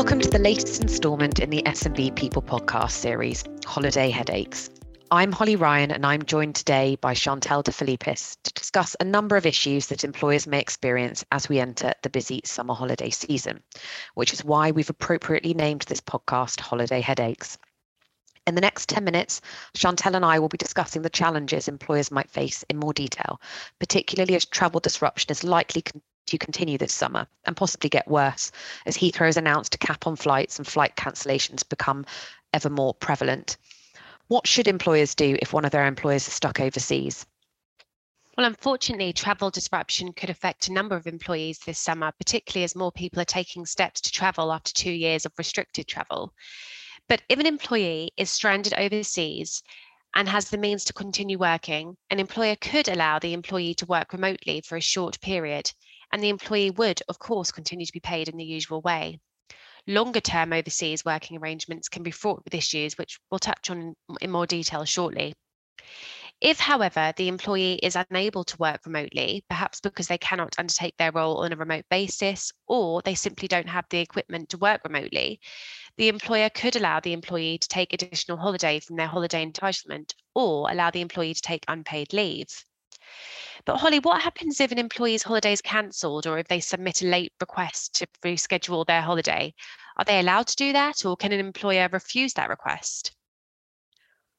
Welcome to the latest instalment in the S&B People podcast series, Holiday Headaches. I'm Hollie Ryan, and I'm joined today by Chantelle de Filippis to discuss a number of issues that employers may experience as we enter the busy summer holiday season, which is why we've appropriately named this podcast Holiday Headaches. In the next 10 minutes, Chantelle and I will be discussing the challenges employers might face in more detail, particularly as travel disruption is likely to continue this summer and possibly get worse as Heathrow has announced a cap on flights and flight cancellations become ever more prevalent. What should employers do if one of their employees is stuck overseas? Well, unfortunately, travel disruption could affect a number of employees this summer, particularly as more people are taking steps to travel after two years of restricted travel. But if an employee is stranded overseas and has the means to continue working, an employer could allow the employee to work remotely for a short period and the employee would, of course, continue to be paid in the usual way. Longer term overseas working arrangements can be fraught with issues, which we'll touch on in more detail shortly. If, however, the employee is unable to work remotely, perhaps because they cannot undertake their role on a remote basis, or they simply don't have the equipment to work remotely, the employer could allow the employee to take additional holiday from their holiday entitlement or allow the employee to take unpaid leave. But Hollie, what happens if an employee's holiday is cancelled or if they submit a late request to reschedule their holiday? Are they allowed to do that or can an employer refuse that request?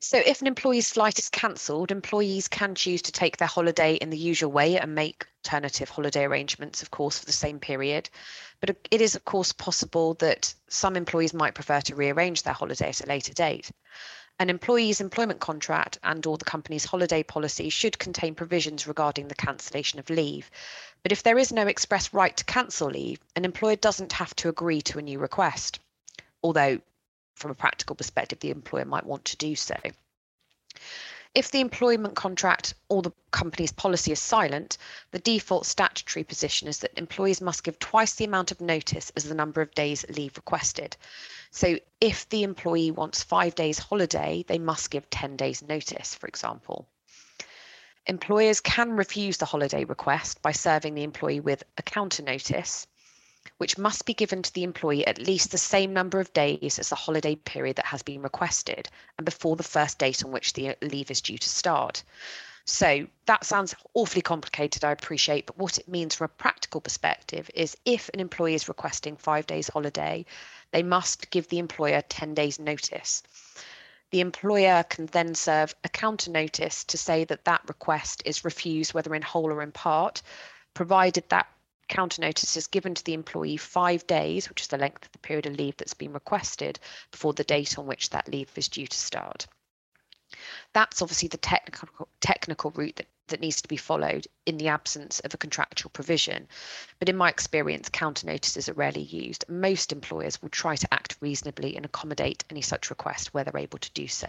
So, if an employee's flight is cancelled, employees can choose to take their holiday in the usual way and make alternative holiday arrangements, of course, for the same period. But uh, it is, of course, possible that some employees might prefer to rearrange their holiday at a later date. An employee's employment contract and or the company's holiday policy should contain provisions regarding the cancellation of leave. But if there is no express right to cancel leave, an employer doesn't have to agree to a new request, although from a practical perspective, the employer might want to do so. If the employment contract or the company's policy is silent, the default statutory position is that employees must give twice the amount of notice as the number of days leave requested. So if the employee wants five days holiday, they must give 10 days notice, for example. Employers can refuse the holiday request by serving the employee with a counter notice which must be given to the employee at least the same number of days as the holiday period that has been requested and before the first date on which the uh, leave is due to start. So that sounds awfully complicated, I appreciate, but what it means from a practical perspective is if an employee is requesting five days holiday, they must give the employer 10 days notice. The employer can then serve a counter notice to say that that request is refused, whether in whole or in part, provided that counter notice is given to the employee five days, which is the length of the period of leave that's been requested, before the date on which that leave is due to start. That's obviously the technical technical route that that needs to be followed in the absence of a contractual provision. But in my experience, counter notices are rarely used. Most employers will try to act reasonably and accommodate any such request where they're able to do so,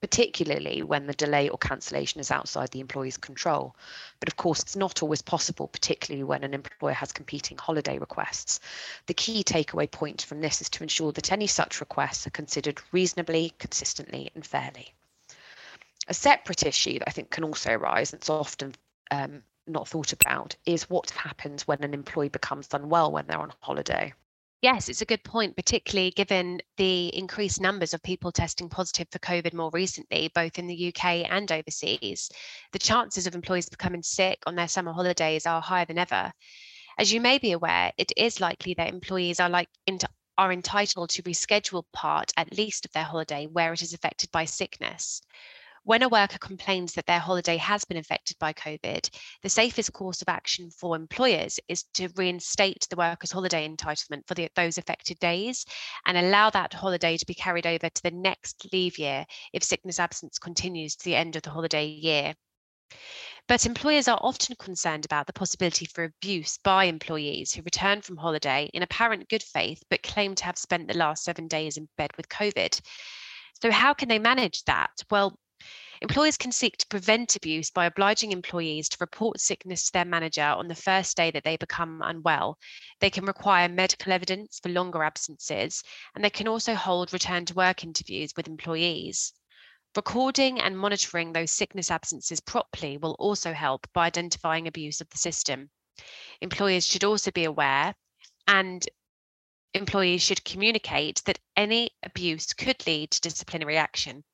particularly when the delay or cancellation is outside the employee's control. But of course, it's not always possible, particularly when an employer has competing holiday requests. The key takeaway point from this is to ensure that any such requests are considered reasonably, consistently, and fairly. A separate issue that I think can also arise, and it's often um, not thought about, is what happens when an employee becomes unwell when they're on holiday. Yes, it's a good point, particularly given the increased numbers of people testing positive for COVID more recently, both in the UK and overseas. The chances of employees becoming sick on their summer holidays are higher than ever. As you may be aware, it is likely that employees are like are entitled to reschedule part at least of their holiday where it is affected by sickness. When a worker complains that their holiday has been affected by COVID, the safest course of action for employers is to reinstate the worker's holiday entitlement for the, those affected days and allow that holiday to be carried over to the next leave year if sickness absence continues to the end of the holiday year. But employers are often concerned about the possibility for abuse by employees who return from holiday in apparent good faith but claim to have spent the last seven days in bed with COVID. So, how can they manage that? Well, Employers can seek to prevent abuse by obliging employees to report sickness to their manager on the first day that they become unwell. They can require medical evidence for longer absences, and they can also hold return to work interviews with employees. Recording and monitoring those sickness absences properly will also help by identifying abuse of the system. Employers should also be aware and employees should communicate that any abuse could lead to disciplinary action.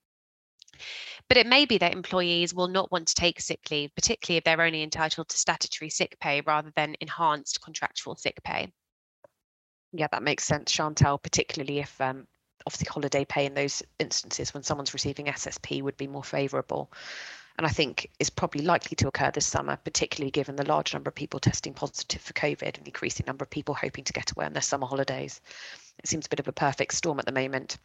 But it may be that employees will not want to take sick leave, particularly if they're only entitled to statutory sick pay rather than enhanced contractual sick pay. Yeah, that makes sense, Chantelle, particularly if um, obviously holiday pay in those instances when someone's receiving SSP would be more favourable. And I think is probably likely to occur this summer, particularly given the large number of people testing positive for COVID and the increasing number of people hoping to get away on their summer holidays. It seems a bit of a perfect storm at the moment.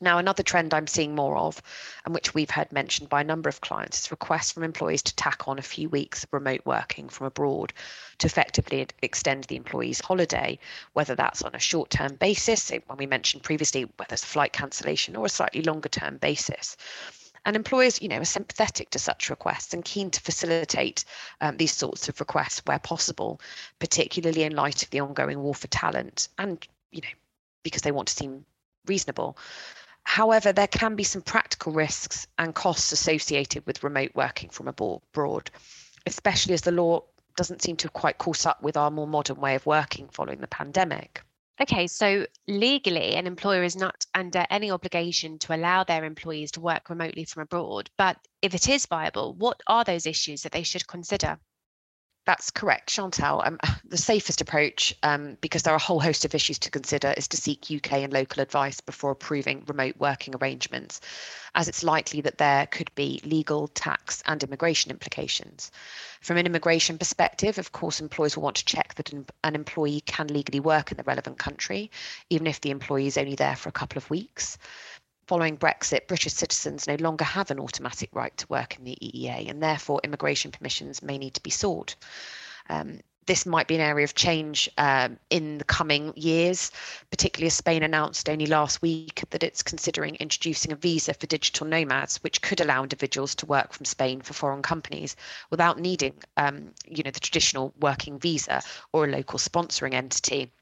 Now, another trend I'm seeing more of, and which we've heard mentioned by a number of clients, is requests from employees to tack on a few weeks of remote working from abroad to effectively extend the employee's holiday, whether that's on a short term basis, when we mentioned previously, whether it's a flight cancellation or a slightly longer term basis. And employers, you know, are sympathetic to such requests and keen to facilitate um, these sorts of requests where possible, particularly in light of the ongoing war for talent and, you know, because they want to seem reasonable. However, there can be some practical risks and costs associated with remote working from abroad, especially as the law doesn't seem to have quite caught up with our more modern way of working following the pandemic. Okay, so legally, an employer is not under any obligation to allow their employees to work remotely from abroad. But if it is viable, what are those issues that they should consider? That's correct, Chantelle. Um, the safest approach, um, because there are a whole host of issues to consider, is to seek UK and local advice before approving remote working arrangements, as it's likely that there could be legal, tax, and immigration implications. From an immigration perspective, of course, employers will want to check that an employee can legally work in the relevant country, even if the employee is only there for a couple of weeks following Brexit, British citizens no longer have an automatic right to work in the EEA, and therefore immigration permissions may need to be sought. Um, this might be an area of change um, in the coming years, particularly as Spain announced only last week that it's considering introducing a visa for digital nomads, which could allow individuals to work from Spain for foreign companies without needing, um, you know, the traditional working visa or a local sponsoring entity.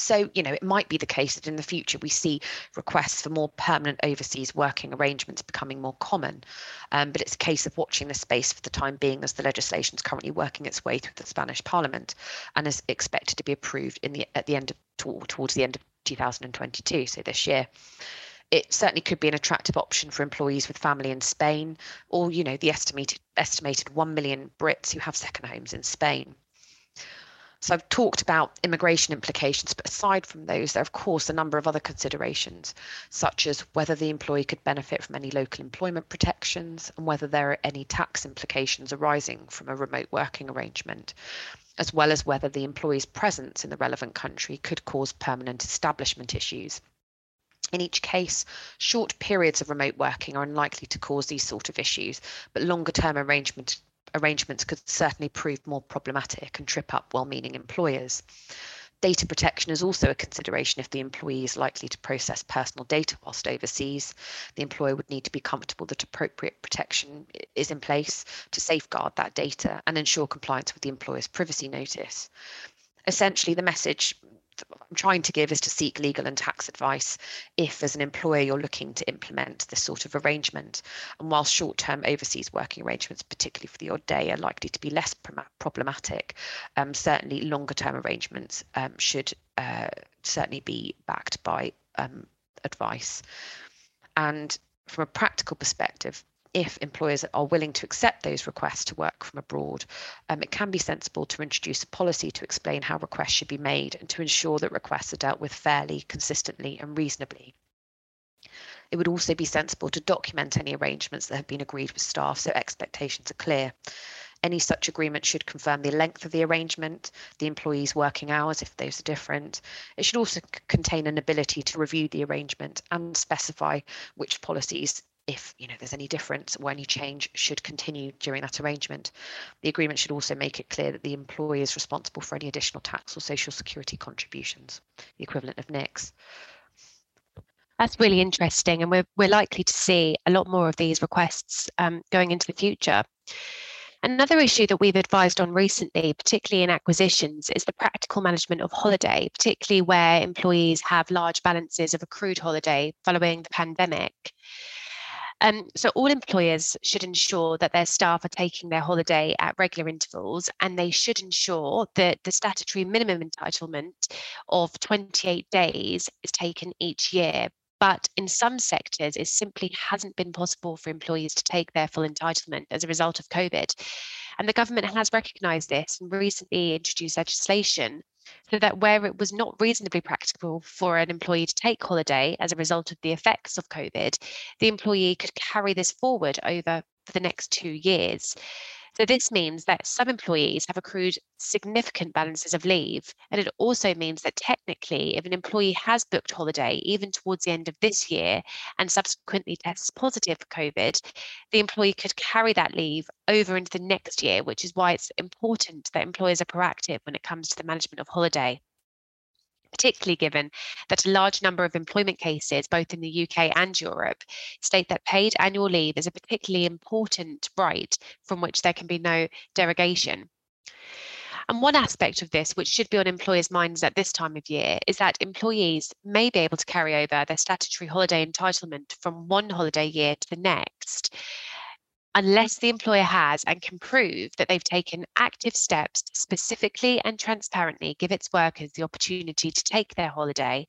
So, you know, it might be the case that in the future we see requests for more permanent overseas working arrangements becoming more common. Um, but it's a case of watching the space for the time being as the legislation is currently working its way through the Spanish Parliament and is expected to be approved in the at the end of towards the end of 2022, so this year it certainly could be an attractive option for employees with family in Spain, or you know the estimated estimated one million Brits who have second homes in Spain. So I've talked about immigration implications, but aside from those, there are of course a number of other considerations, such as whether the employee could benefit from any local employment protections and whether there are any tax implications arising from a remote working arrangement, as well as whether the employee's presence in the relevant country could cause permanent establishment issues. In each case, short periods of remote working are unlikely to cause these sort of issues, but longer term arrangement arrangements could certainly prove more problematic and trip up well meaning employers. Data protection is also a consideration if the employee is likely to process personal data whilst overseas. The employer would need to be comfortable that appropriate protection is in place to safeguard that data and ensure compliance with the employer's privacy notice. Essentially, the message I'm trying to give is to seek legal and tax advice if, as an employer, you're looking to implement this sort of arrangement. And while short term overseas working arrangements, particularly for the odd day, are likely to be less problematic, um, certainly longer term arrangements um, should uh, certainly be backed by um, advice. And from a practical perspective, if employers are willing to accept those requests to work from abroad, um, it can be sensible to introduce a policy to explain how requests should be made and to ensure that requests are dealt with fairly, consistently, and reasonably. It would also be sensible to document any arrangements that have been agreed with staff so expectations are clear. Any such agreement should confirm the length of the arrangement, the employee's working hours if those are different. It should also contain an ability to review the arrangement and specify which policies if you know there's any difference or any change should continue during that arrangement. The agreement should also make it clear that the employee is responsible for any additional tax or social security contributions, the equivalent of NICs. That's really interesting, and we're we're likely to see a lot more of these requests um, going into the future. Another issue that we've advised on recently, particularly in acquisitions, is the practical management of holiday, particularly where employees have large balances of accrued holiday following the pandemic. Um, so all employers should ensure that their staff are taking their holiday at regular intervals, and they should ensure that the statutory minimum entitlement of 28 days is taken each year. But in some sectors, it simply hasn't been possible for employees to take their full entitlement as a result of COVID. And the government has recognised this and recently introduced legislation so that where it was not reasonably practical for an employee to take holiday as a result of the effects of COVID, the employee could carry this forward over for the next two years. So this means that some employees have accrued significant balances of leave. And it also means that technically, if an employee has booked holiday, even towards the end of this year, and subsequently tests positive for COVID, the employee could carry that leave over into the next year, which is why it's important that employers are proactive when it comes to the management of holiday particularly given that a large number of employment cases, both in the UK and Europe, state that paid annual leave is a particularly important right from which there can be no derogation. And one aspect of this, which should be on employers' minds at this time of year, is that employees may be able to carry over their statutory holiday entitlement from one holiday year to the next unless the employer has and can prove that they've taken active steps to specifically and transparently give its workers the opportunity to take their holiday,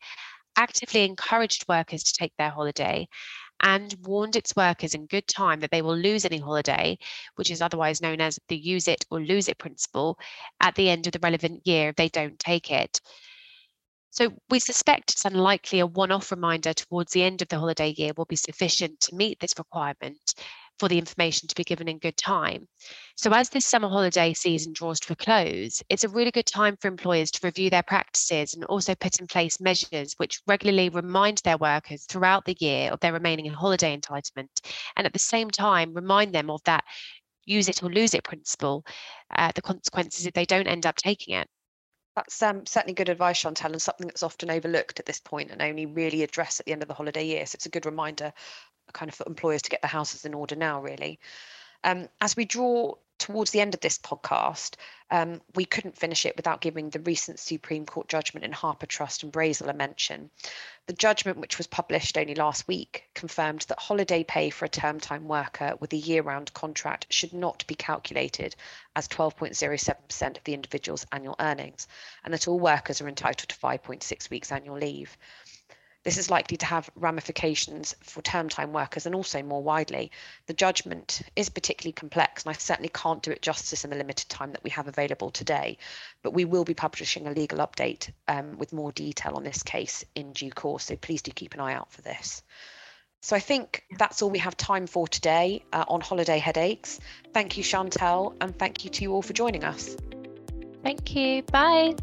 actively encouraged workers to take their holiday, and warned its workers in good time that they will lose any holiday, which is otherwise known as the use it or lose it principle, at the end of the relevant year if they don't take it. So we suspect it's unlikely a one-off reminder towards the end of the holiday year will be sufficient to meet this requirement, for the information to be given in good time. So, as this summer holiday season draws to a close, it's a really good time for employers to review their practices and also put in place measures which regularly remind their workers throughout the year of their remaining holiday entitlement, and at the same time, remind them of that use it or lose it principle, uh, the consequences if they don't end up taking it. That's um, certainly good advice, Chantelle, and something that's often overlooked at this point and only really addressed at the end of the holiday year. So it's a good reminder kind of for employers to get their houses in order now, really. Um, as we draw towards the end of this podcast, um, we couldn't finish it without giving the recent Supreme Court judgment in Harpur Trust and Brazel a mention. The judgment, which was published only last week, confirmed that holiday pay for a term time worker with a year round contract should not be calculated as 12.07% of the individual's annual earnings, and that all workers are entitled to 5.6 weeks annual leave. This is likely to have ramifications for term time workers and also more widely. The judgment is particularly complex, and I certainly can't do it justice in the limited time that we have available today. But we will be publishing a legal update um, with more detail on this case in due course, so please do keep an eye out for this. So I think that's all we have time for today uh, on holiday headaches. Thank you, Chantelle, and thank you to you all for joining us. Thank you. Bye.